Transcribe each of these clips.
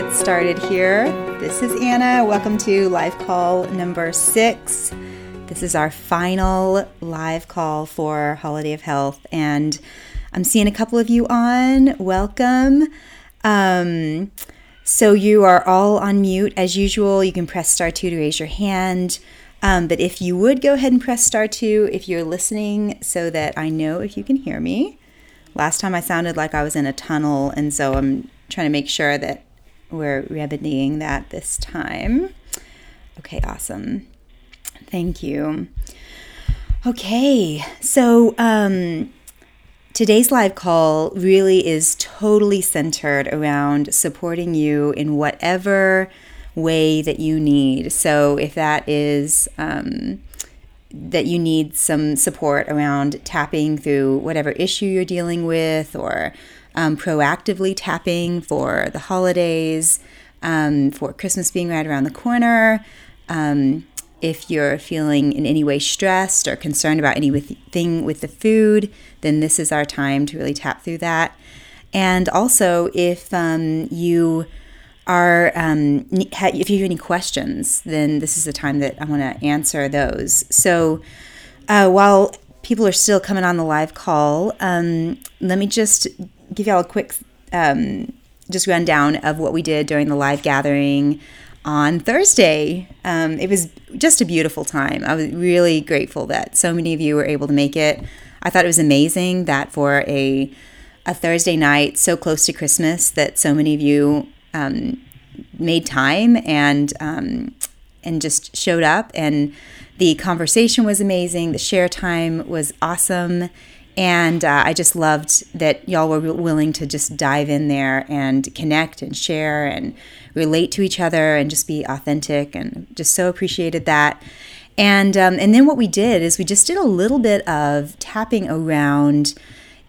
get started here. This is Anna. Welcome to live call number six. This is our final live call for Holiday of Health, and I'm seeing a couple of you on. Welcome. Um, so you are all on mute as usual. You can press star two to raise your hand. Um, but if you would go ahead and press star two if you're listening so that I know if you can hear me. Last time I sounded like I was in a tunnel, and so I'm trying to make sure that we're remedying that this time. Okay, awesome. Thank you. Okay, so um, today's live call really is totally centered around supporting you in whatever way that you need. So if that is um, that you need some support around tapping through whatever issue you're dealing with or um, proactively tapping for the holidays, um, for Christmas being right around the corner. Um, if you're feeling in any way stressed or concerned about anything with the food, then this is our time to really tap through that. And also, if um, you are um, if you have any questions, then this is the time that I want to answer those. So uh, while people are still coming on the live call, um, let me just give y'all a quick um, just rundown of what we did during the live gathering on Thursday. Um, it was just a beautiful time. I was really grateful that so many of you were able to make it. I thought it was amazing that for a a Thursday night so close to Christmas that so many of you um, made time and um, and just showed up and the conversation was amazing the share time was awesome and uh, i just loved that y'all were willing to just dive in there and connect and share and relate to each other and just be authentic and just so appreciated that. And um, and then what we did is we just did a little bit of tapping around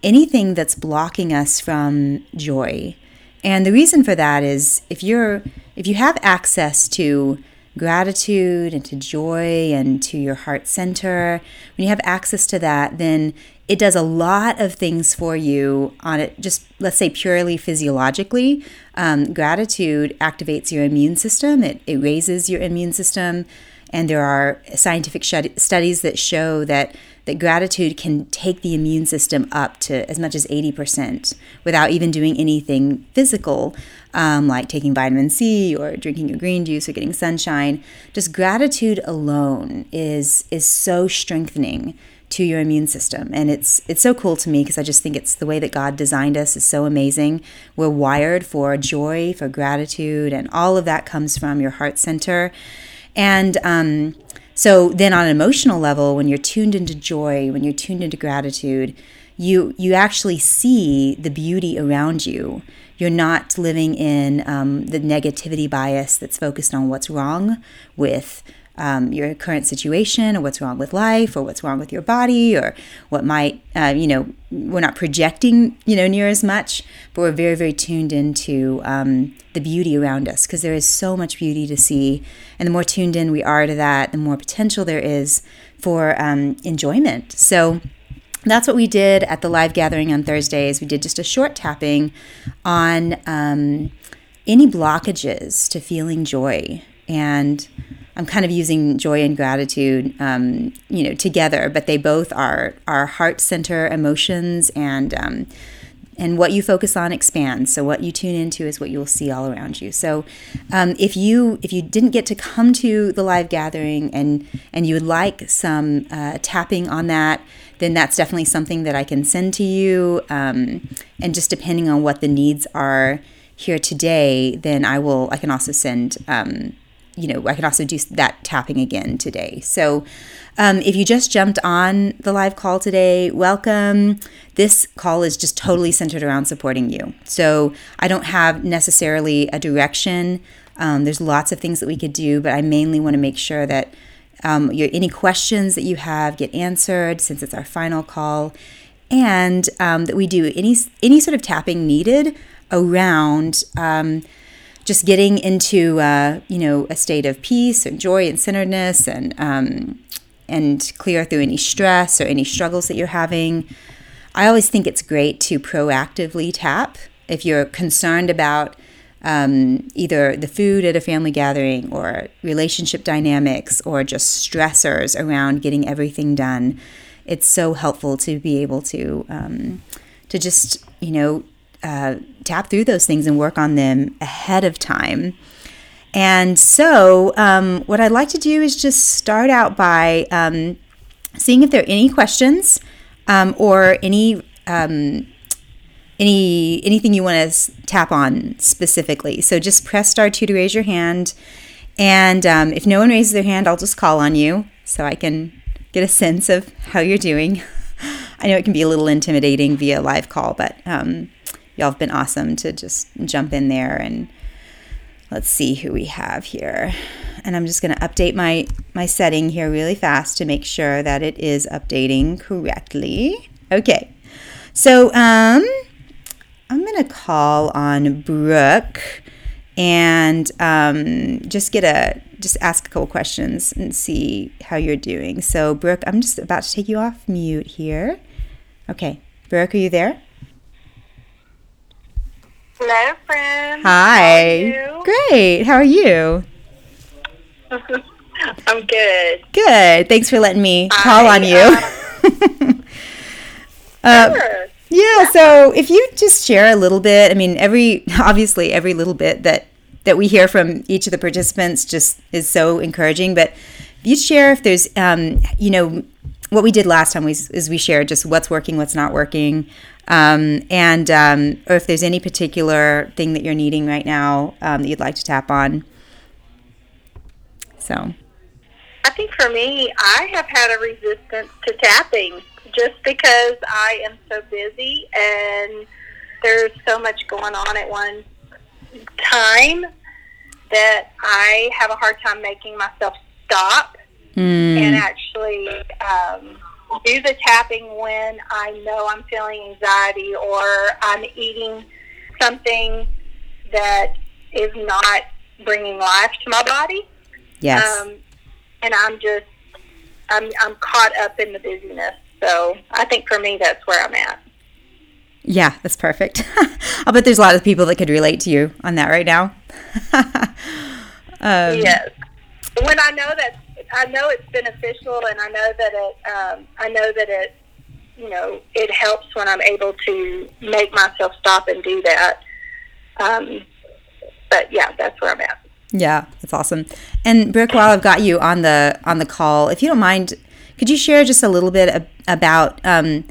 anything that's blocking us from joy. And the reason for that is if you're if you have access to gratitude and to joy and to your heart center, when you have access to that, then it does a lot of things for you on it just let's say purely physiologically. Um, gratitude activates your immune system. It, it raises your immune system. And there are scientific studies that show that that gratitude can take the immune system up to as much as 80% without even doing anything physical, um, like taking vitamin C or drinking your green juice or getting sunshine. Just gratitude alone is is so strengthening to your immune system and it's it's so cool to me because I just think it's the way that God designed us is so amazing. We're wired for joy, for gratitude and all of that comes from your heart center. And um, so then on an emotional level, when you're tuned into joy, when you're tuned into gratitude, you you actually see the beauty around you. You're not living in um, the negativity bias that's focused on what's wrong with um, your current situation or what's wrong with life or what's wrong with your body or what might uh, you know we're not projecting you know near as much but we're very very tuned into um, the beauty around us because there is so much beauty to see. And the more tuned in we are to that the more potential there is for um, enjoyment. So that's what we did at the live gathering on thursdays. We did just a short tapping on um, any blockages to feeling joy. And I'm kind of using joy and gratitude, um, you know, together, but they both are are heart center emotions, and um, and what you focus on expands. So what you tune into is what you'll see all around you. So um, if you if you didn't get to come to the live gathering and and you would like some uh, tapping on that, then that's definitely something that I can send to you. Um, and just depending on what the needs are here today, then I will I can also send um, you know, I can also do that tapping again today. So, um, if you just jumped on the live call today, welcome. This call is just totally centered around supporting you. So, I don't have necessarily a direction. Um, there's lots of things that we could do, but I mainly want to make sure that um, your any questions that you have get answered since it's our final call, and um, that we do any any sort of tapping needed around um, just getting into uh, you know a state of peace and joy and centeredness and um, and clear through any stress or any struggles that you're having. I always think it's great to proactively tap if you're concerned about um, either the food at a family gathering or relationship dynamics or just stressors around getting everything done. It's so helpful to be able to um, to just you know uh, tap through those things and work on them ahead of time. And so, um, what I'd like to do is just start out by um, seeing if there are any questions um, or any um, any anything you want to tap on specifically. So just press star two to raise your hand, and um, if no one raises their hand, I'll just call on you so I can get a sense of how you're doing. I know it can be a little intimidating via live call, but um, y'all have been awesome to just jump in there and let's see who we have here. And I'm just going to update my my setting here really fast to make sure that it is updating correctly. Okay. So, um I'm going to call on Brooke and um, just get a just ask a couple questions and see how you're doing. So, Brooke, I'm just about to take you off mute here. Okay, Brooke, are you there? Hello, friend. Hi. How Great. How are you? I'm good. Good. Thanks for letting me Hi, call on you. uh, Sure. Yeah, so if you just share a little bit, I mean, every obviously every little bit that that we hear from each of the participants just is so encouraging. But if you share if there's, um, you know, what we did last time was is we shared just what's working, what's not working, um, and um, or if there's any particular thing that you're needing right now um, that you'd like to tap on. So I think for me, I have had a resistance to tapping just because I am so busy and there's so much going on at one time that I have a hard time making myself stop and actually um, do the tapping when I know I'm feeling anxiety or I'm eating something that is not bringing life to my body. yes, Um, and I'm just, I'm, I'm caught up in the busyness. So I think for me, that's where I'm at. yeah, that's perfect. I'll bet there's a lot of people that could relate to you on that right now. um, yes. When I know that, I know it's beneficial, and I know that it, um, I know that it, you know, it helps when I'm able to make myself stop and do that. Um, but yeah, that's where I'm at. Yeah, that's awesome. And Brooke, while I've got you on the on the call, if you don't mind, could you share just a little bit ab- about um,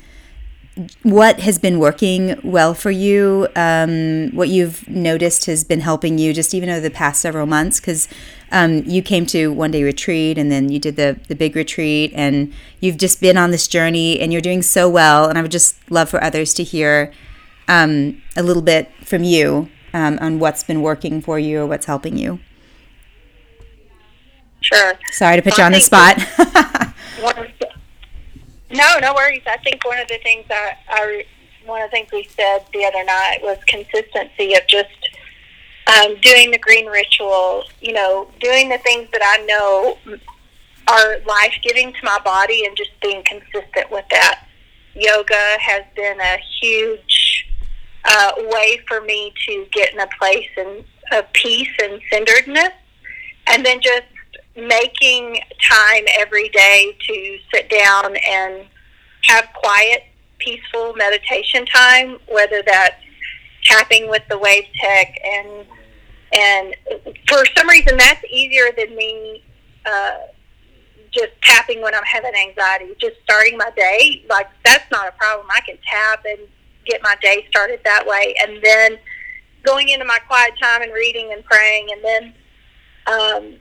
what has been working well for you? Um, what you've noticed has been helping you, just even over the past several months, because um, you came to one day retreat and then you did the the big retreat, and you've just been on this journey, and you're doing so well. And I would just love for others to hear um, a little bit from you um, on what's been working for you or what's helping you. Sure. Sorry to put you on the spot. No, no worries. I think one of the things I, I one of the things we said the other night was consistency of just um, doing the green ritual. You know, doing the things that I know are life giving to my body, and just being consistent with that. Yoga has been a huge uh, way for me to get in a place and of peace and centeredness, and then just making time every day to sit down and have quiet, peaceful meditation time, whether that's tapping with the wave tech and and for some reason that's easier than me uh, just tapping when I'm having anxiety. Just starting my day, like that's not a problem. I can tap and get my day started that way, and then going into my quiet time and reading and praying, and then um,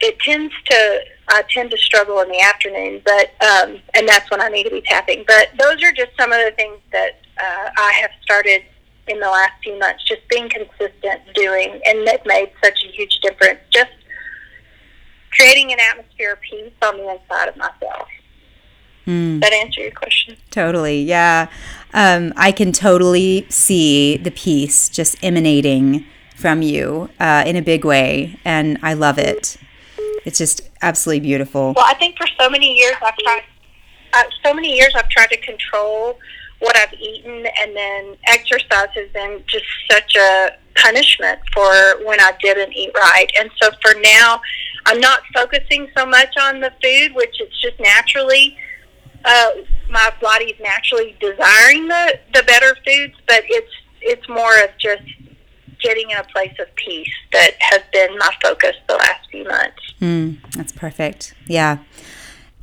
it tends to I tend to struggle in the afternoon, but um, and that's when I need to be tapping. But those are just some of the things that uh, I have started in the last few months, just being consistent doing, and that made such a huge difference. Just creating an atmosphere of peace on the inside of myself. Mm, that answer your question? totally. Yeah. Um, I can totally see the peace just emanating from you uh, in a big way. And I love it. It's just absolutely beautiful. Well, I think for so many years I've tried. Uh, so many years I've tried to control what I've eaten, and then exercise has been just such a punishment for when I didn't eat right. And so for now, I'm not focusing so much on the food, which it's just naturally. Uh, my body's naturally desiring the, the better foods, but it's it's more of just getting in a place of peace that has been my focus the last few months. Mm, that's perfect. Yeah.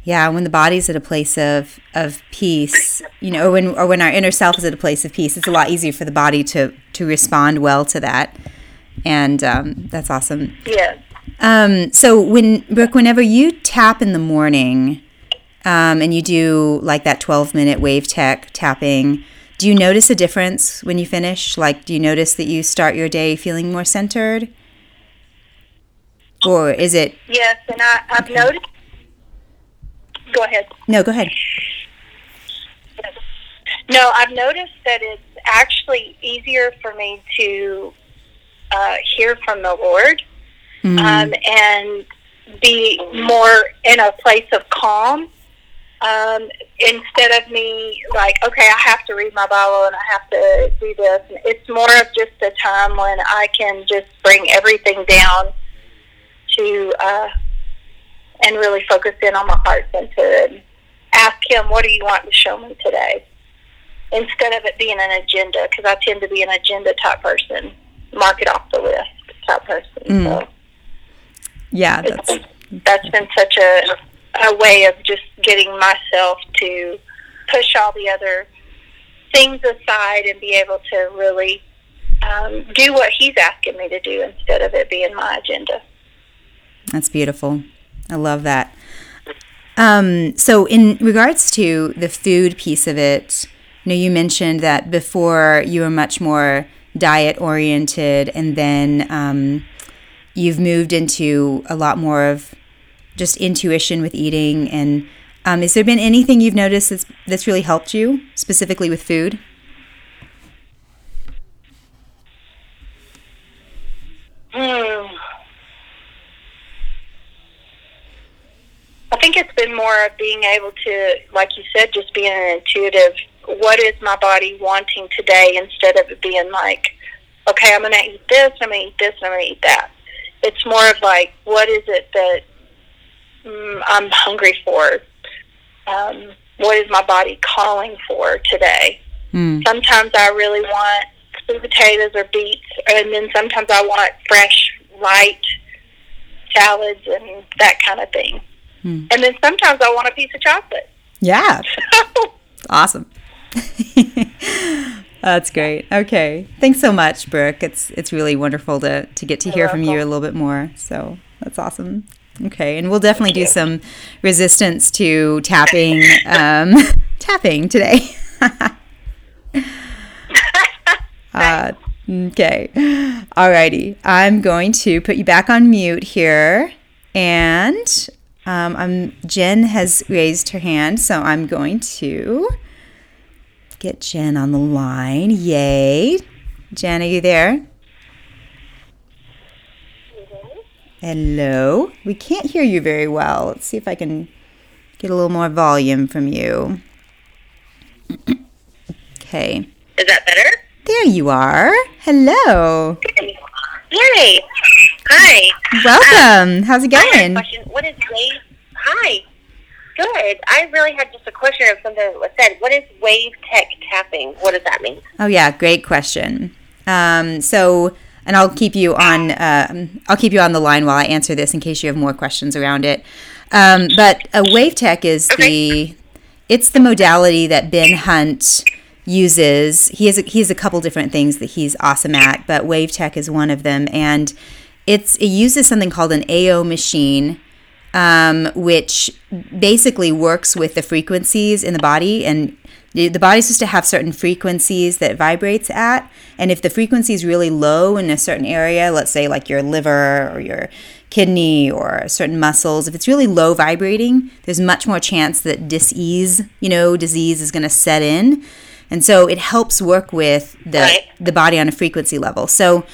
Yeah, when the body's at a place of, of peace, you know, or when or when our inner self is at a place of peace, it's a lot easier for the body to to respond well to that, and um, that's awesome. Yeah. Um, so when Brooke, whenever you tap in the morning, um, and you do like that twelve minute wave tech tapping, do you notice a difference when you finish? Like, do you notice that you start your day feeling more centered? Or is it? Yes, and I, I've okay. noticed. Go ahead. No, go ahead. No, I've noticed that it's actually easier for me to uh, hear from the Lord mm-hmm. um, and be more in a place of calm um, instead of me like, okay, I have to read my Bible and I have to do this. It's more of just a time when I can just bring everything down to uh, and really focus in on my heart center and ask Him, what do you want to show me today? Instead of it being an agenda, because I tend to be an agenda type person, mark it off the list type person. Mm. So yeah, that's that's been such a a way of just getting myself to push all the other things aside and be able to really um, do what he's asking me to do instead of it being my agenda. That's beautiful. I love that. Um, so, in regards to the food piece of it, you know, you mentioned that before you were much more diet oriented, and then um, you've moved into a lot more of just intuition with eating and um, has there been anything you've noticed that's, that's really helped you specifically with food mm. i think it's been more of being able to like you said just being an intuitive what is my body wanting today instead of it being like okay i'm going to eat this i'm going to eat this i'm going to eat that it's more of like what is it that I'm hungry for? Um, what is my body calling for today? Mm. Sometimes I really want sweet potatoes or beets, and then sometimes I want fresh, light salads and that kind of thing. Mm. And then sometimes I want a piece of chocolate. Yeah. awesome. That's great. Okay. Thanks so much, Brooke. It's it's really wonderful to, to get to hear from you a little bit more. So that's awesome. Okay, and we'll definitely do some resistance to tapping um, tapping today. uh, okay, alrighty. I'm going to put you back on mute here, and um, I'm Jen has raised her hand, so I'm going to get Jen on the line. Yay, Jen, are you there? Hello. We can't hear you very well. Let's see if I can get a little more volume from you. okay. Is that better? There you are. Hello. Yay. Hi. Welcome. Um, How's it going? question. What is wave? Hi. Good. I really had just a question of something that was said. What is wave tech tapping? What does that mean? Oh yeah, great question. Um, so and I'll keep you on. Uh, I'll keep you on the line while I answer this in case you have more questions around it. Um, but a wave tech is okay. the it's the modality that Ben Hunt uses. He has a, he has a couple different things that he's awesome at, but wave tech is one of them, and it's it uses something called an AO machine. Um, which basically works with the frequencies in the body and the body's supposed to have certain frequencies that vibrates at and if the frequency is really low in a certain area let's say like your liver or your kidney or certain muscles if it's really low vibrating there's much more chance that disease you know disease is going to set in. And so it helps work with the right. the body on a frequency level. So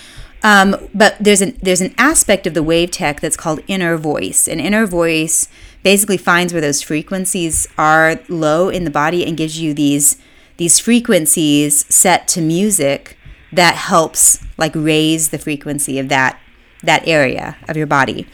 um, but there's an there's an aspect of the wave tech that's called inner voice. And inner voice basically finds where those frequencies are low in the body and gives you these these frequencies set to music that helps like raise the frequency of that that area of your body.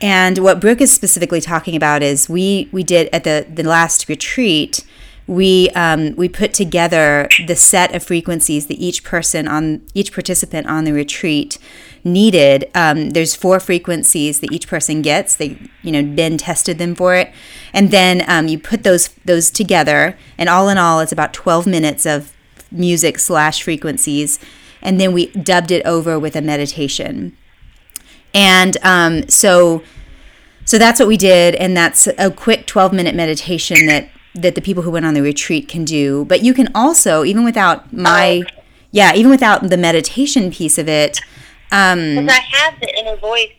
And what Brooke is specifically talking about is we we did at the the last retreat we um, we put together the set of frequencies that each person on each participant on the retreat needed. Um, there's four frequencies that each person gets. They you know Ben tested them for it, and then um, you put those those together. And all in all, it's about 12 minutes of music slash frequencies, and then we dubbed it over with a meditation. And um, so so that's what we did, and that's a quick 12 minute meditation that that the people who went on the retreat can do. But you can also, even without my, oh. yeah, even without the meditation piece of it. Um, because I have the inner voice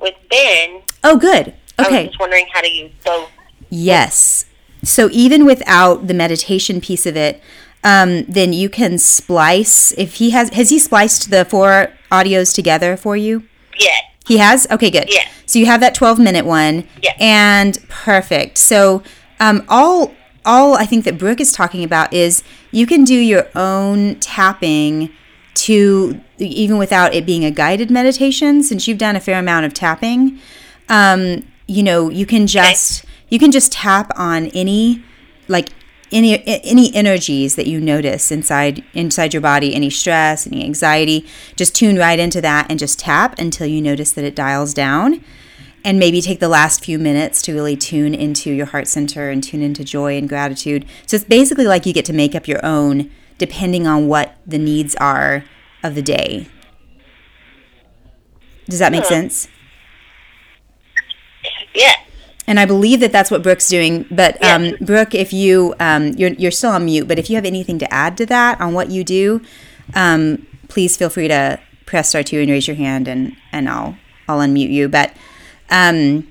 with Ben. Oh, good. Okay. I was just wondering how to use both. Yes. So even without the meditation piece of it, um, then you can splice. If he has, has he spliced the four audios together for you? Yes. He has. Okay, good. Yeah. So you have that twelve minute one. Yeah. And perfect. So um, all all I think that Brooke is talking about is you can do your own tapping to even without it being a guided meditation. Since you've done a fair amount of tapping, um, you know you can just you can just tap on any like any any energies that you notice inside inside your body any stress any anxiety just tune right into that and just tap until you notice that it dials down and maybe take the last few minutes to really tune into your heart center and tune into joy and gratitude. So it's basically like you get to make up your own depending on what the needs are of the day. Does that make yeah. sense? Yeah. And I believe that that's what Brooke's doing. But um, Brooke, if you um, you're you're still on mute, but if you have anything to add to that on what you do, um, please feel free to press star two and raise your hand, and and I'll I'll unmute you. But um,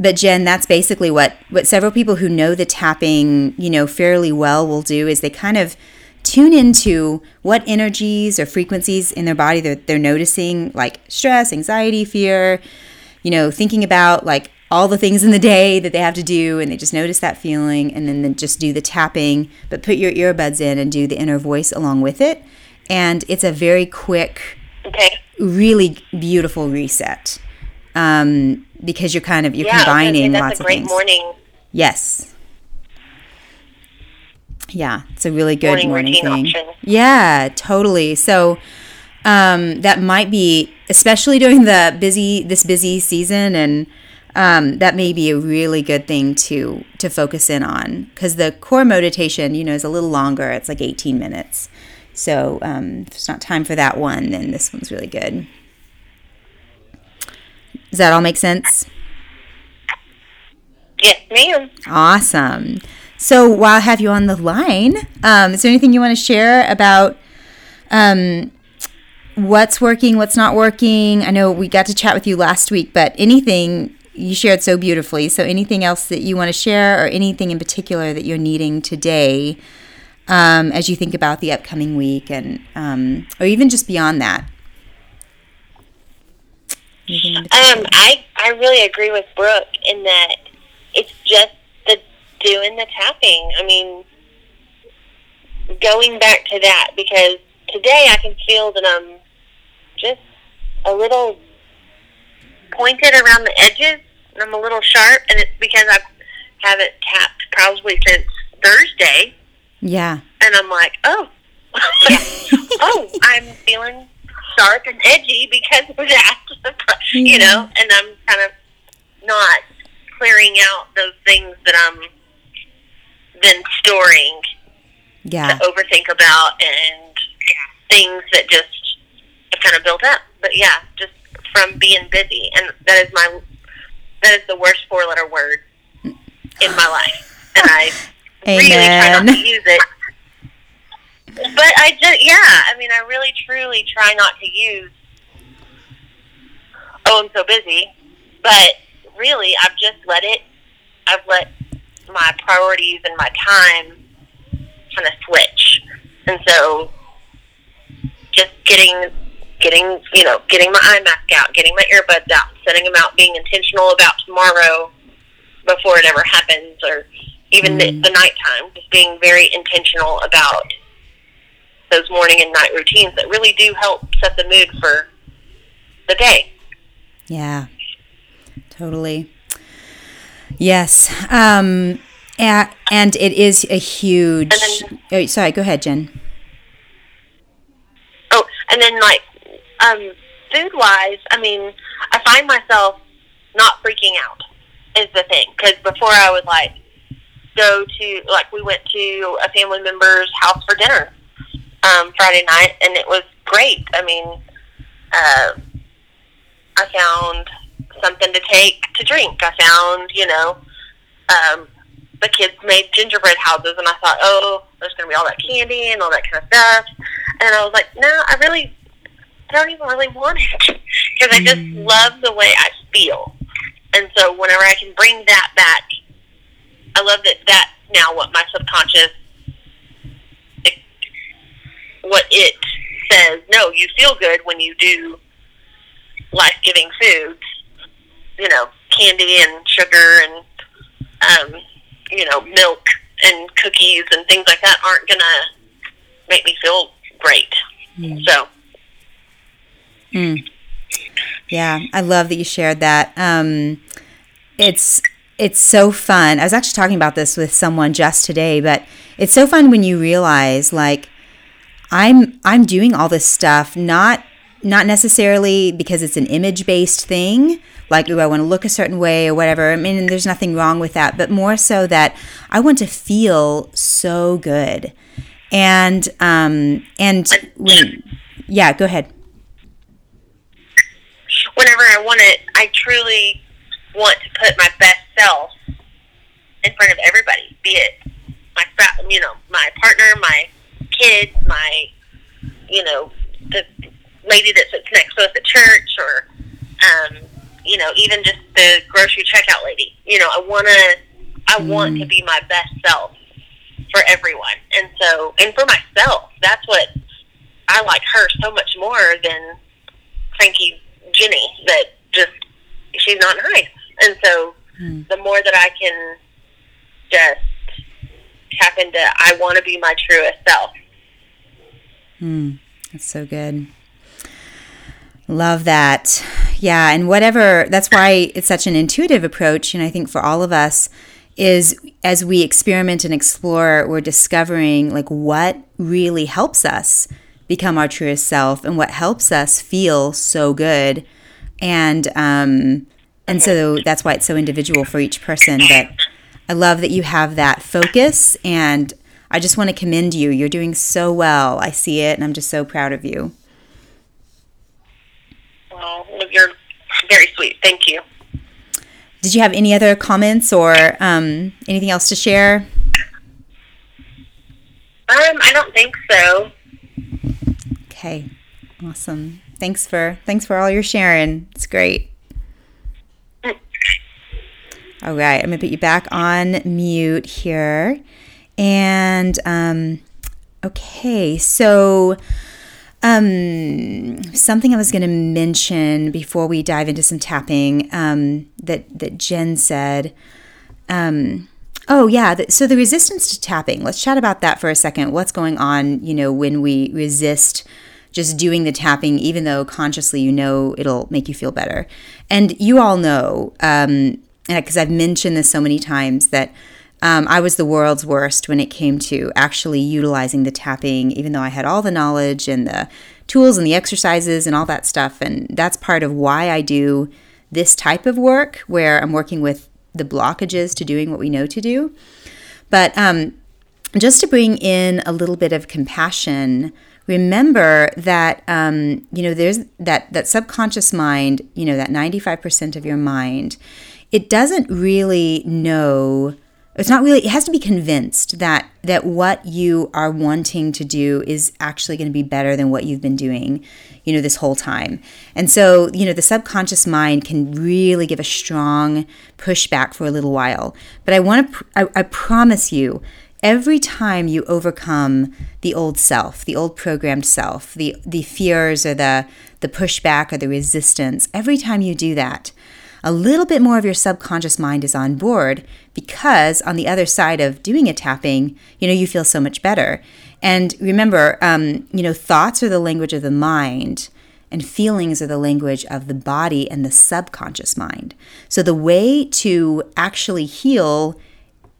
but Jen, that's basically what what several people who know the tapping, you know, fairly well will do is they kind of tune into what energies or frequencies in their body that they're noticing, like stress, anxiety, fear, you know, thinking about like all the things in the day that they have to do, and they just notice that feeling, and then just do the tapping, but put your earbuds in and do the inner voice along with it. And it's a very quick, okay. really beautiful reset um, because you're kind of you're yeah, combining that's lots a great of things. Morning. Yes. Yeah, it's a really good morning, morning thing. Option. Yeah, totally. So um, that might be, especially during the busy this busy season, and um, that may be a really good thing to to focus in on because the core meditation, you know, is a little longer. It's like 18 minutes. So um, if it's not time for that one, then this one's really good. Does that all make sense? Yes, ma'am. Awesome. So while I have you on the line, um, is there anything you want to share about um, what's working, what's not working? I know we got to chat with you last week, but anything you shared so beautifully. So anything else that you want to share, or anything in particular that you're needing today um, as you think about the upcoming week, and um, or even just beyond that? Um, I I really agree with Brooke in that it's just the doing the tapping. I mean, going back to that because today I can feel that I'm just a little pointed around the edges and I'm a little sharp, and it's because I haven't tapped probably since Thursday. Yeah. And I'm like, oh, oh, I'm feeling sharp and edgy because of that. You know, and I'm kind of not clearing out those things that I'm then storing yeah. to overthink about and things that just have kind of built up. But yeah, just from being busy, and that is my that is the worst four letter word in my life, and I really try not to use it but I just, yeah, I mean, I really truly try not to use, oh, I'm so busy. But really, I've just let it, I've let my priorities and my time kind of switch. And so just getting, getting, you know, getting my eye mask out, getting my earbuds out, setting them out, being intentional about tomorrow before it ever happens or even the, mm. the nighttime, just being very intentional about those morning and night routines that really do help set the mood for the day. Yeah, totally. Yes. Um, and, and it is a huge. Then- oh, sorry, go ahead, Jen. Oh, and then like um, food wise, I mean, I find myself not freaking out is the thing because before I would like go to like we went to a family member's house for dinner um, Friday night, and it was great. I mean, uh, I found something to take to drink. I found, you know, um, the kids made gingerbread houses, and I thought, oh, there's going to be all that candy and all that kind of stuff. And I was like, no, I really, I don't even really want it because I just love the way I feel. And so whenever I can bring that back, I love that that's now what my subconscious, what it says. No, you feel good when you do life-giving foods. You know, candy and sugar and um, you know milk and cookies and things like that aren't gonna make me feel great. So Mm. Yeah, I love that you shared that. Um, it's it's so fun. I was actually talking about this with someone just today, but it's so fun when you realize like I'm I'm doing all this stuff not not necessarily because it's an image based thing, like do I want to look a certain way or whatever. I mean, there's nothing wrong with that, but more so that I want to feel so good. And um and when yeah, go ahead. whenever I want it, I truly want to put my best self in front of everybody, be it my, you know, my partner, my kids, my, you know, the lady that sits next to us at church, or, um, you know, even just the grocery checkout lady. You know, I want to, I want to be my best self for everyone, and so, and for myself. That's what I like her so much more than cranky Jenny that just she's not nice. And so the more that I can just tap into I want to be my truest self. Hmm, that's so good. Love that. Yeah, and whatever, that's why it's such an intuitive approach. And I think for all of us, is as we experiment and explore, we're discovering like what really helps us become our truest self and what helps us feel so good. And, um, and so that's why it's so individual for each person. But I love that you have that focus and I just want to commend you. You're doing so well. I see it and I'm just so proud of you. Well, you're very sweet. Thank you. Did you have any other comments or um, anything else to share? Um, I don't think so. Okay, awesome. Thanks for thanks for all your sharing. It's great. All right, I'm gonna put you back on mute here, and um, okay, so um, something I was going to mention before we dive into some tapping um, that that Jen said. Um, oh yeah, the, so the resistance to tapping. Let's chat about that for a second. What's going on? You know, when we resist just doing the tapping, even though consciously you know it'll make you feel better. And you all know, um, because I've mentioned this so many times that. Um, I was the world's worst when it came to actually utilizing the tapping, even though I had all the knowledge and the tools and the exercises and all that stuff. And that's part of why I do this type of work, where I'm working with the blockages to doing what we know to do. But um, just to bring in a little bit of compassion, remember that um, you know there's that that subconscious mind, you know that 95% of your mind, it doesn't really know it's not really it has to be convinced that that what you are wanting to do is actually going to be better than what you've been doing you know this whole time. And so you know the subconscious mind can really give a strong pushback for a little while. But i want to I, I promise you every time you overcome the old self the old programmed self the the fears or the the pushback or the resistance every time you do that a little bit more of your subconscious mind is on board because on the other side of doing a tapping, you know, you feel so much better. And remember, um, you know, thoughts are the language of the mind and feelings are the language of the body and the subconscious mind. So the way to actually heal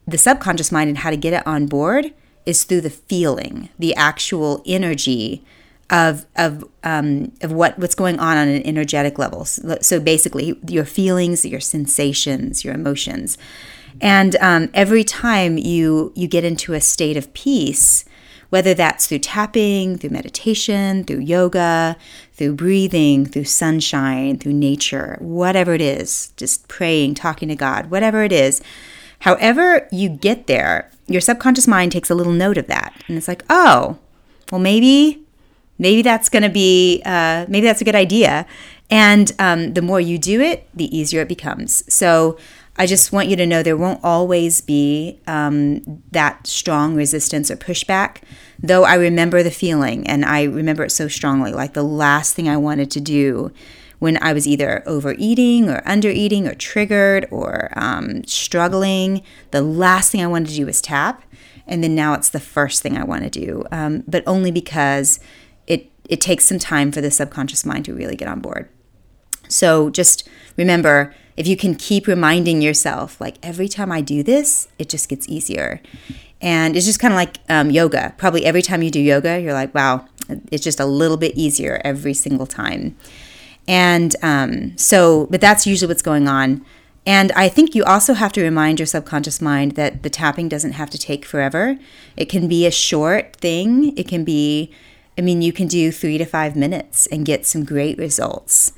the subconscious mind and how to get it on board is through the feeling, the actual energy of of um, of what what's going on on an energetic level. So, so basically, your feelings, your sensations, your emotions, and um, every time you you get into a state of peace, whether that's through tapping, through meditation, through yoga, through breathing, through sunshine, through nature, whatever it is, just praying, talking to God, whatever it is. However, you get there, your subconscious mind takes a little note of that. And it's like, oh, well, maybe, maybe that's going to be, uh, maybe that's a good idea. And um, the more you do it, the easier it becomes. So I just want you to know there won't always be um, that strong resistance or pushback, though I remember the feeling and I remember it so strongly. Like the last thing I wanted to do when I was either overeating or undereating or triggered or um, struggling, the last thing I wanted to do was tap. And then now it's the first thing I want to do, um, but only because it takes some time for the subconscious mind to really get on board. So just remember if you can keep reminding yourself, like every time I do this, it just gets easier. And it's just kind of like um, yoga. Probably every time you do yoga, you're like, wow, it's just a little bit easier every single time. And um, so, but that's usually what's going on. And I think you also have to remind your subconscious mind that the tapping doesn't have to take forever. It can be a short thing. It can be, I mean, you can do three to five minutes and get some great results.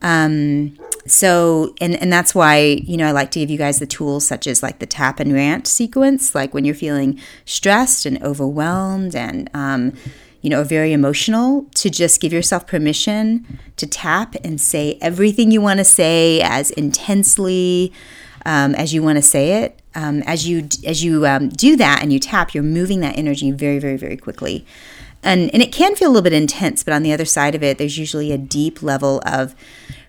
Um, so, and, and that's why, you know, I like to give you guys the tools such as like the tap and rant sequence, like when you're feeling stressed and overwhelmed and, um, you know, very emotional, to just give yourself permission to tap and say everything you want to say as intensely um, as you want to say it. Um, as you as you um, do that and you tap, you're moving that energy very, very, very quickly and and it can feel a little bit intense but on the other side of it there's usually a deep level of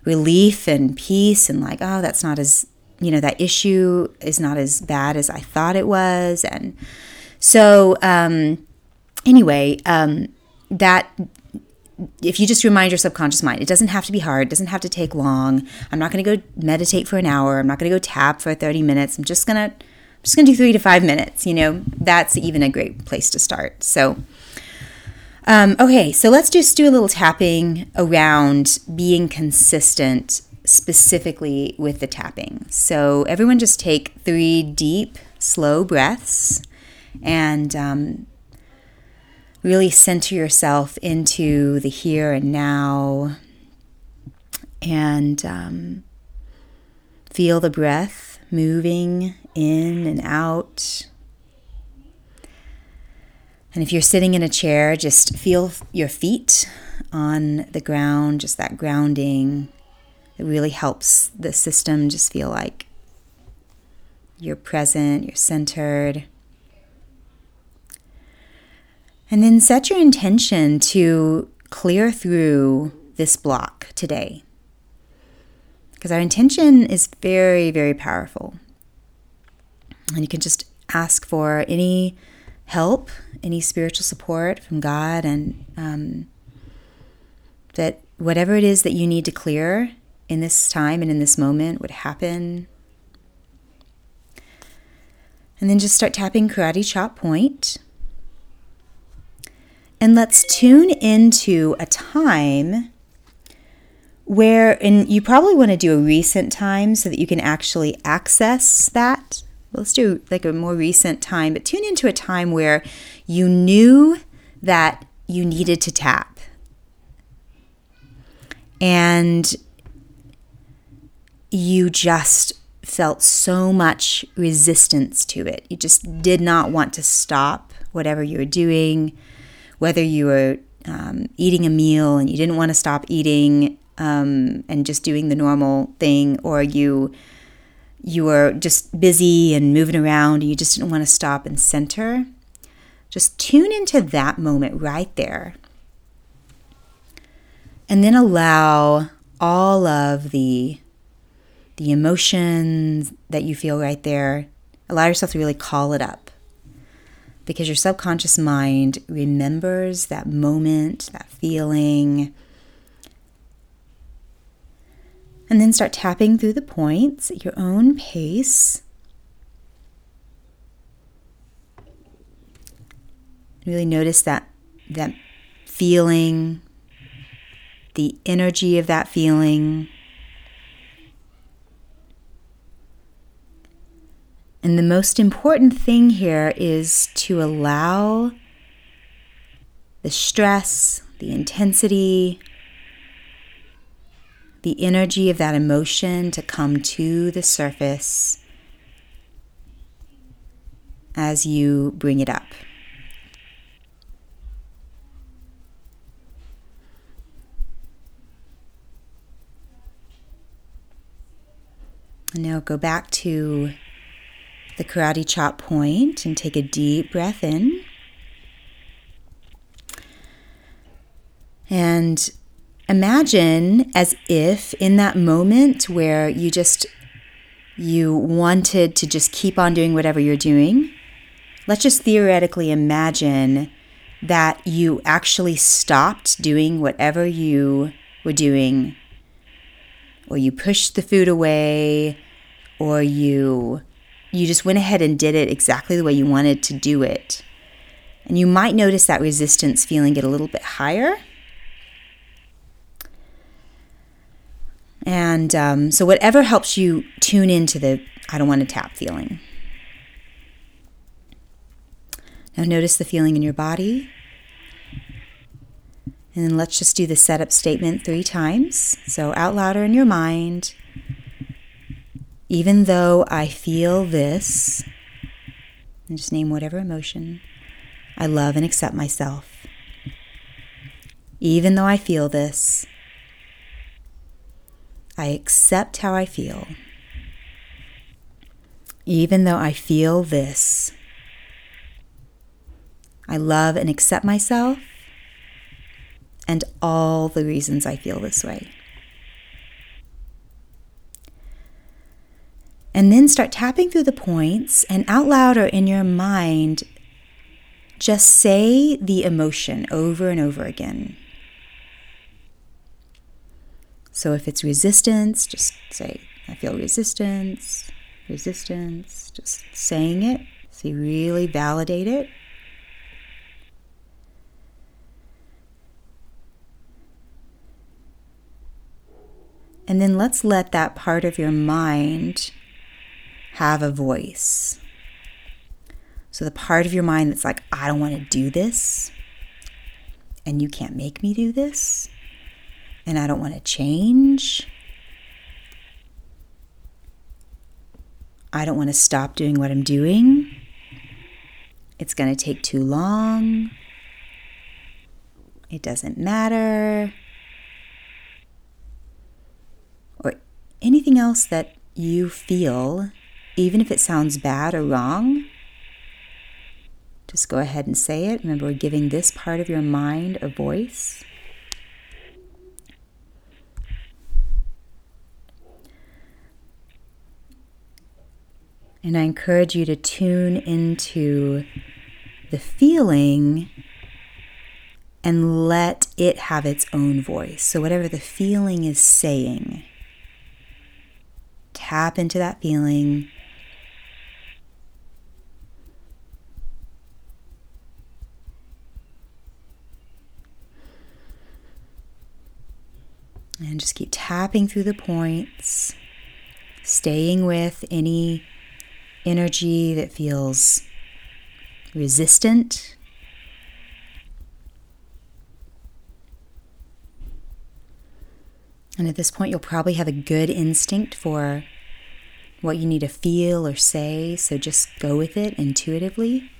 relief and peace and like oh that's not as you know that issue is not as bad as i thought it was and so um anyway um that if you just remind your subconscious mind, it doesn't have to be hard, it doesn't have to take long. I'm not going to go meditate for an hour. I'm not going to go tap for 30 minutes. I'm just going to I'm just going to do 3 to 5 minutes, you know. That's even a great place to start. So um, okay, so let's just do a little tapping around being consistent specifically with the tapping. So everyone just take three deep, slow breaths and um, really center yourself into the here and now and um, feel the breath moving in and out. And if you're sitting in a chair, just feel your feet on the ground, just that grounding. It really helps the system just feel like you're present, you're centered. And then set your intention to clear through this block today. Because our intention is very, very powerful. And you can just ask for any help, any spiritual support from God, and um, that whatever it is that you need to clear in this time and in this moment would happen. And then just start tapping karate chop point. And let's tune into a time where, and you probably want to do a recent time so that you can actually access that let's do like a more recent time, but tune into a time where you knew that you needed to tap. And you just felt so much resistance to it. You just did not want to stop whatever you were doing, whether you were um, eating a meal and you didn't want to stop eating um, and just doing the normal thing, or you you were just busy and moving around and you just didn't want to stop and center, just tune into that moment right there. And then allow all of the the emotions that you feel right there, allow yourself to really call it up. Because your subconscious mind remembers that moment, that feeling. And then start tapping through the points at your own pace. Really notice that that feeling, the energy of that feeling. And the most important thing here is to allow the stress, the intensity, the energy of that emotion to come to the surface as you bring it up. And now go back to the karate chop point and take a deep breath in. And imagine as if in that moment where you just you wanted to just keep on doing whatever you're doing, let's just theoretically imagine that you actually stopped doing whatever you were doing or you pushed the food away or you you just went ahead and did it exactly the way you wanted to do it. And you might notice that resistance feeling get a little bit higher. And um, so, whatever helps you tune into the I don't want to tap feeling. Now, notice the feeling in your body. And then let's just do the setup statement three times. So out louder in your mind. Even though I feel this, and just name whatever emotion, I love and accept myself. Even though I feel this, I accept how I feel. Even though I feel this, I love and accept myself and all the reasons I feel this way. And then start tapping through the points and out loud or in your mind, just say the emotion over and over again. So if it's resistance, just say, I feel resistance, resistance, just saying it. So you really validate it. And then let's let that part of your mind have a voice. So, the part of your mind that's like, I don't want to do this, and you can't make me do this, and I don't want to change. I don't want to stop doing what I'm doing. It's going to take too long. It doesn't matter. Or anything else that you feel, even if it sounds bad or wrong, just go ahead and say it. Remember, we're giving this part of your mind a voice. And I encourage you to tune into the feeling and let it have its own voice. So, whatever the feeling is saying, tap into that feeling. And just keep tapping through the points, staying with any energy that feels resistant. And at this point, you'll probably have a good instinct for what you need to feel or say, so just go with it intuitively.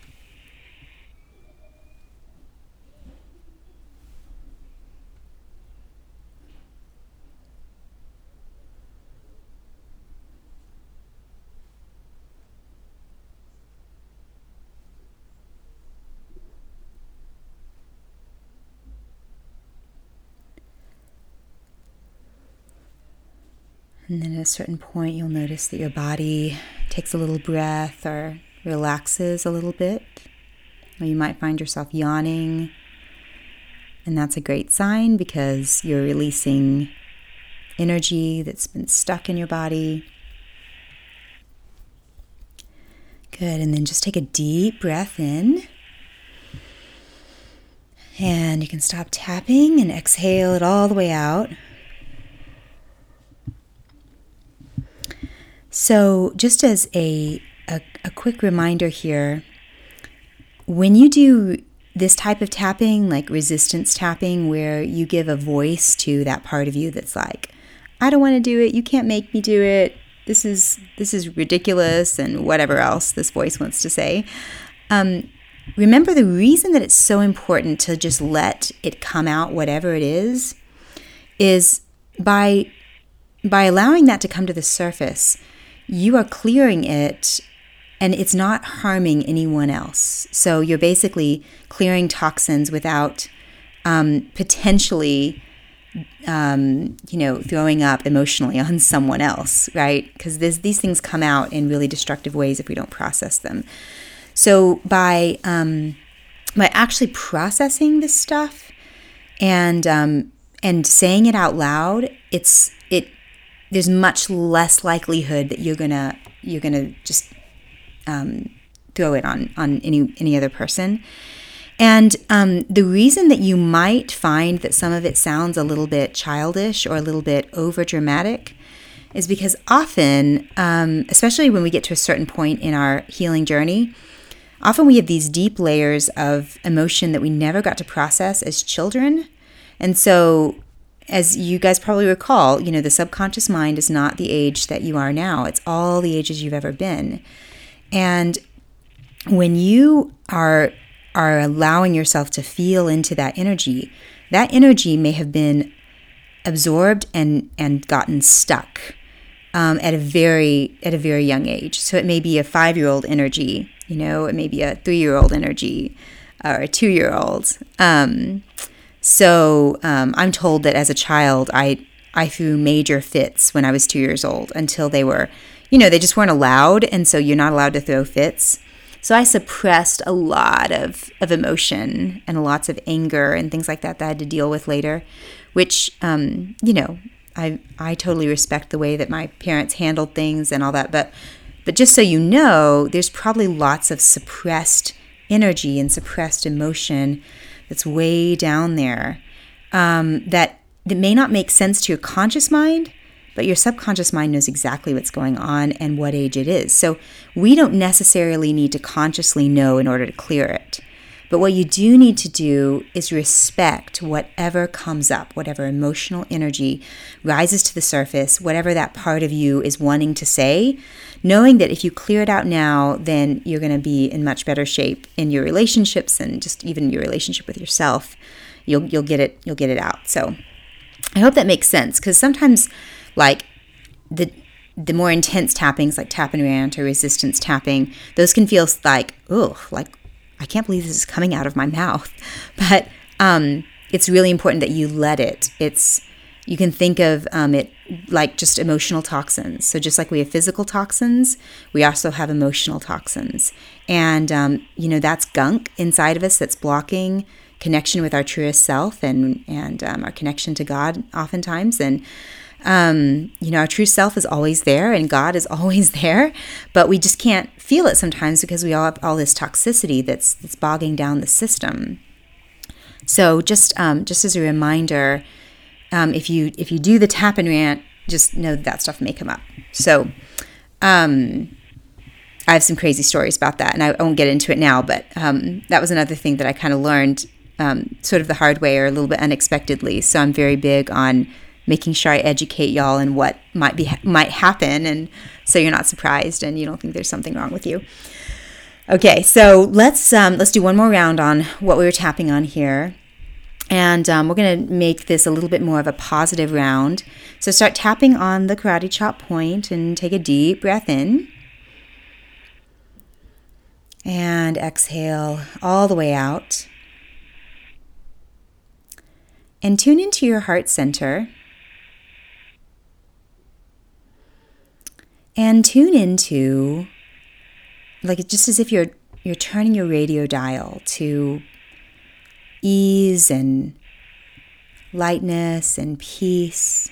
And then at a certain point, you'll notice that your body takes a little breath or relaxes a little bit. Or you might find yourself yawning. And that's a great sign because you're releasing energy that's been stuck in your body. Good. And then just take a deep breath in. And you can stop tapping and exhale it all the way out. So, just as a, a, a, quick reminder here, when you do this type of tapping, like resistance tapping, where you give a voice to that part of you that's like, I don't want to do it, you can't make me do it, this is this is ridiculous, and whatever else this voice wants to say. Um, remember the reason that it's so important to just let it come out, whatever it is, is by by allowing that to come to the surface you are clearing it and it's not harming anyone else. So you're basically clearing toxins without um, potentially, um, you know, throwing up emotionally on someone else, right? Because these things come out in really destructive ways if we don't process them. So by um, by actually processing this stuff and um, and saying it out loud, it's it there's much less likelihood that you're gonna you're gonna just um, throw it on on any any other person. And um, the reason that you might find that some of it sounds a little bit childish or a little bit over dramatic is because often, um, especially when we get to a certain point in our healing journey, often we have these deep layers of emotion that we never got to process as children. And so as you guys probably recall, you know, the subconscious mind is not the age that you are now. It's all the ages you've ever been. And when you are are allowing yourself to feel into that energy, that energy may have been absorbed and and gotten stuck um, at a very at a very young age. So it may be a five year old energy, you know, it may be a three year old energy or a two year old. Um, so um, I'm told that as a child, I I threw major fits when I was two years old until they were, you know, they just weren't allowed, and so you're not allowed to throw fits. So I suppressed a lot of, of emotion and lots of anger and things like that that I had to deal with later, which, um, you know, I I totally respect the way that my parents handled things and all that, but but just so you know, there's probably lots of suppressed energy and suppressed emotion that's way down there um, that, that may not make sense to your conscious mind, but your subconscious mind knows exactly what's going on and what age it is. So we don't necessarily need to consciously know in order to clear it. But what you do need to do is respect whatever comes up, whatever emotional energy rises to the surface, whatever that part of you is wanting to say, knowing that if you clear it out now, then you're going to be in much better shape in your relationships and just even your relationship with yourself. You'll you'll get it you'll get it out. So I hope that makes sense because sometimes like the the more intense tappings like tap and rant or resistance tapping, those can feel like, oh, like I can't believe this is coming out of my mouth. But um, it's really important that you let it. It's you can think of um, it like just emotional toxins. So just like we have physical toxins, we also have emotional toxins, and um, you know that's gunk inside of us that's blocking connection with our truest self and and um, our connection to God oftentimes and um, you know, our true self is always there and God is always there, but we just can't feel it sometimes because we all have all this toxicity that's that's bogging down the system. So just um, just as a reminder, um, if you if you do the tap and rant, just know that, that stuff may come up. So um, I have some crazy stories about that, and I won't get into it now. But um, that was another thing that I kind of learned um, sort of the hard way or a little bit unexpectedly. So I'm very big on making sure I educate y'all in what might be might happen, and so you're not surprised and you don't think there's something wrong with you. Okay, so let's um, let's do one more round on what we were tapping on here. And um, we're going to make this a little bit more of a positive round. So start tapping on the karate chop point and take a deep breath in. And exhale all the way out. And tune into your heart center. And tune into like just as if you're you're turning your radio dial to ease and lightness and peace.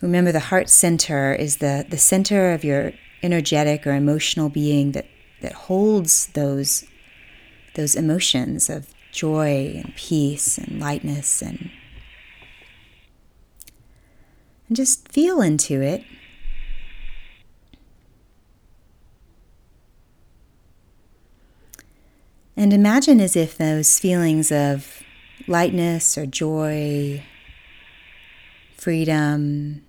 Remember the heart center is the, the center of your energetic or emotional being that, that holds those those emotions of joy and peace and lightness and and just feel into it. And imagine as if those feelings of lightness or joy, freedom,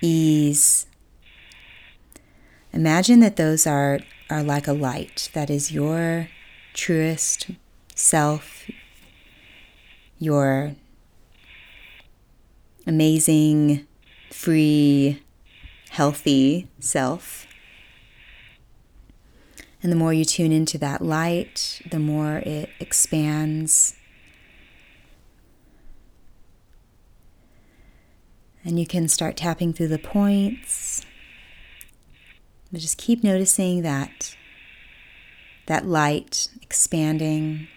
ease, imagine that those are, are like a light that is your truest self, your amazing, free, healthy self. And the more you tune into that light, the more it expands. And you can start tapping through the points. But just keep noticing that that light expanding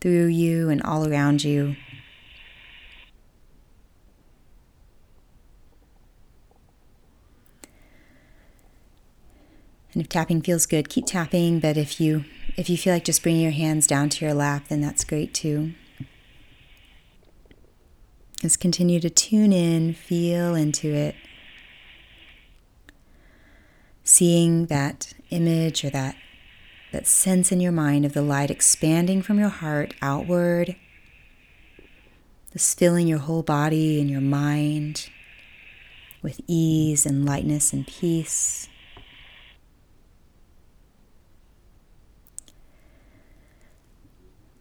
through you and all around you. And if tapping feels good, keep tapping, but if you if you feel like just bringing your hands down to your lap, then that's great too. Just continue to tune in, feel into it. Seeing that image or that that sense in your mind of the light expanding from your heart outward, this filling your whole body and your mind with ease and lightness and peace.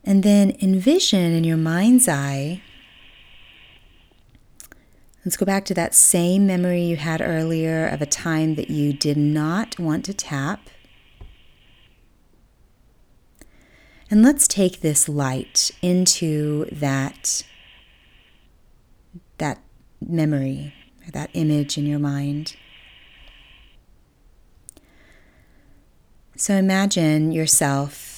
And then envision in your mind's eye. Let's go back to that same memory you had earlier of a time that you did not want to tap. And let's take this light into that that memory or that image in your mind. So imagine yourself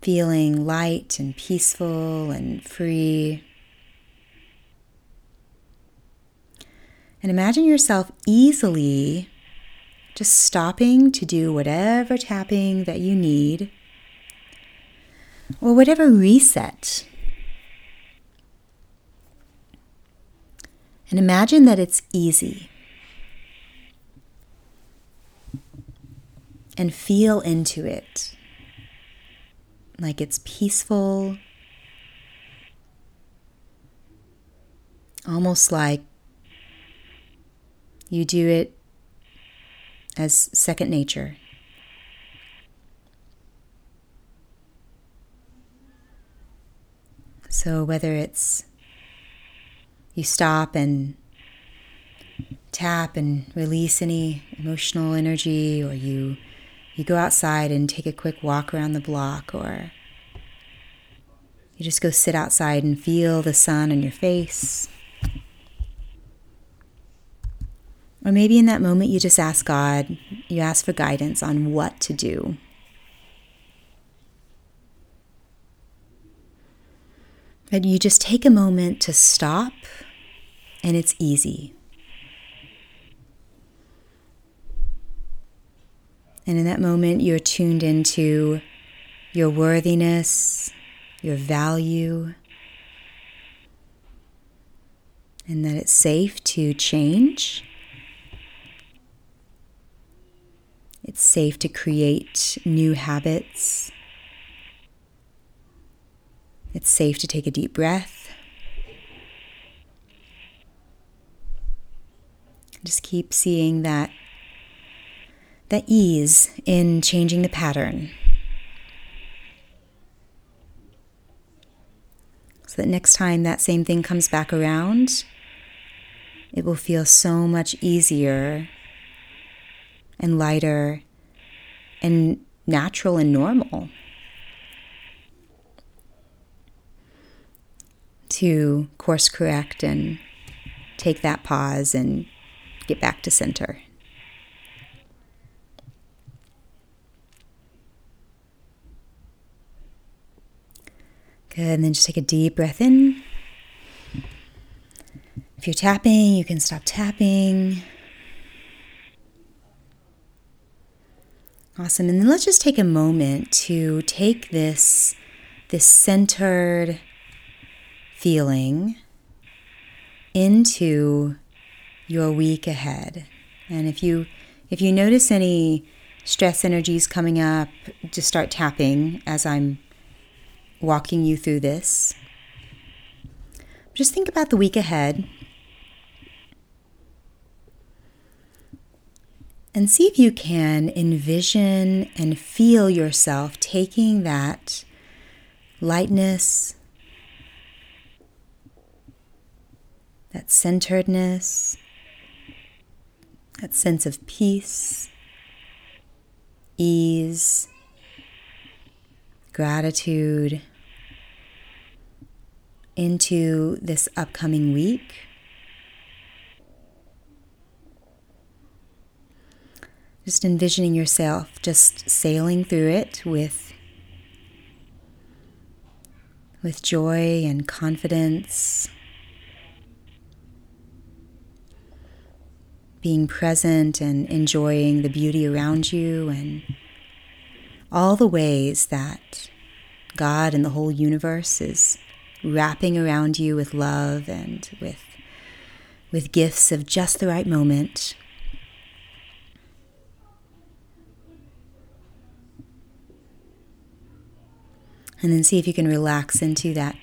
feeling light and peaceful and free. And imagine yourself easily just stopping to do whatever tapping that you need or whatever reset. And imagine that it's easy. And feel into it like it's peaceful, almost like you do it as second nature. So, whether it's you stop and tap and release any emotional energy, or you you go outside and take a quick walk around the block, or you just go sit outside and feel the sun on your face. Or maybe in that moment you just ask God, you ask for guidance on what to do. But you just take a moment to stop, and it's easy. And in that moment, you're tuned into your worthiness, your value, and that it's safe to change. It's safe to create new habits. It's safe to take a deep breath. Just keep seeing that that ease in changing the pattern. So that next time that same thing comes back around, it will feel so much easier and lighter and natural and normal to course correct and take that pause and get back to center. Good. And then just take a deep breath in. If you're tapping, you can stop tapping. Awesome. And then let's just take a moment to take this this centered feeling into your week ahead. And if you if you notice any stress energies coming up, just start tapping as I'm walking you through this. Just think about the week ahead and see if you can envision and feel yourself taking that lightness, that centeredness, that sense of peace, ease, gratitude into this upcoming week. Just envisioning yourself just sailing through it with with joy and confidence. Being present and enjoying the beauty around you and all the ways that God and the whole universe is wrapping around you with love and with with gifts of just the right moment. And then see if you can relax into that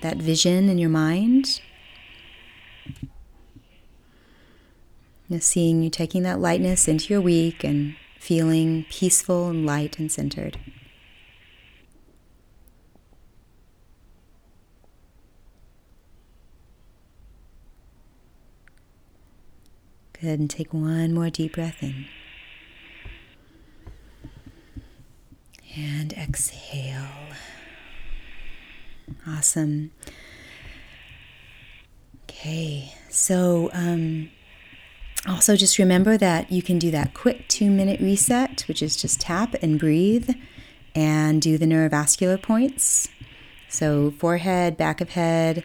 that vision in your mind. Seeing you taking that lightness into your week and feeling peaceful and light and centered. And take one more deep breath in. And exhale. Awesome. Okay, so um, also just remember that you can do that quick two minute reset, which is just tap and breathe and do the neurovascular points. So, forehead, back of head,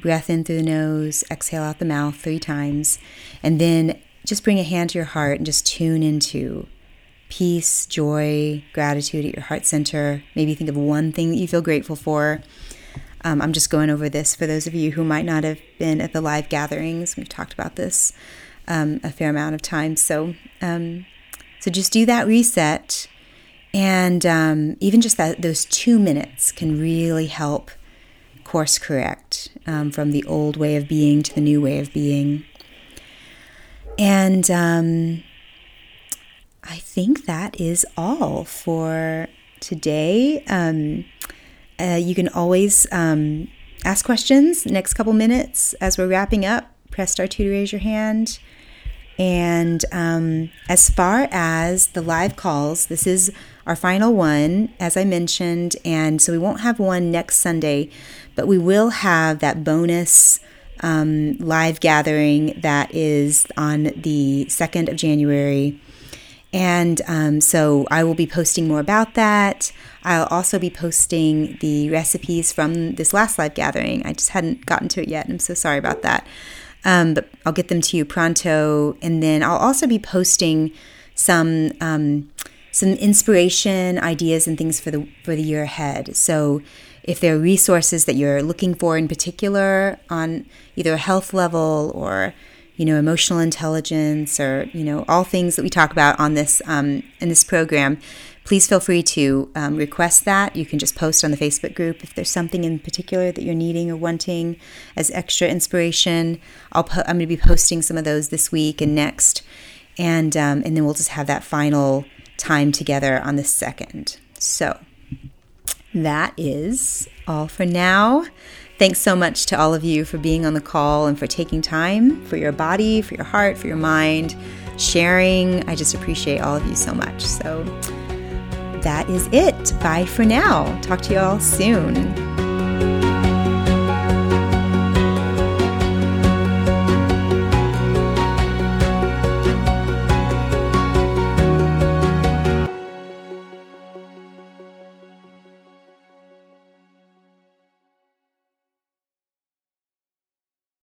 breath in through the nose, exhale out the mouth three times, and then just bring a hand to your heart and just tune into peace, joy, gratitude at your heart center. Maybe think of one thing that you feel grateful for. Um, I'm just going over this for those of you who might not have been at the live gatherings. We've talked about this um, a fair amount of times. So, um, so just do that reset, and um, even just that those two minutes can really help course correct um, from the old way of being to the new way of being. And um, I think that is all for today. Um, uh, you can always um, ask questions next couple minutes as we're wrapping up. Press star two to raise your hand. And um, as far as the live calls, this is our final one, as I mentioned. And so we won't have one next Sunday, but we will have that bonus um, live gathering that is on the 2nd of January. And um, so I will be posting more about that. I'll also be posting the recipes from this last live gathering. I just hadn't gotten to it yet. I'm so sorry about that. Um, but I'll get them to you pronto. And then I'll also be posting some um, some inspiration, ideas, and things for the for the year ahead. So if there are resources that you're looking for in particular on either a health level or you know emotional intelligence or you know all things that we talk about on this um, in this program please feel free to um, request that. You can just post on the Facebook group if there's something in particular that you're needing or wanting as extra inspiration. I'll po- I'm going to be posting some of those this week and next, and um, and then we'll just have that final time together on the second. So that is all for now. Thanks so much to all of you for being on the call and for taking time for your body, for your heart, for your mind, sharing. I just appreciate all of you so much. So that is it. Bye for now. Talk to you all soon.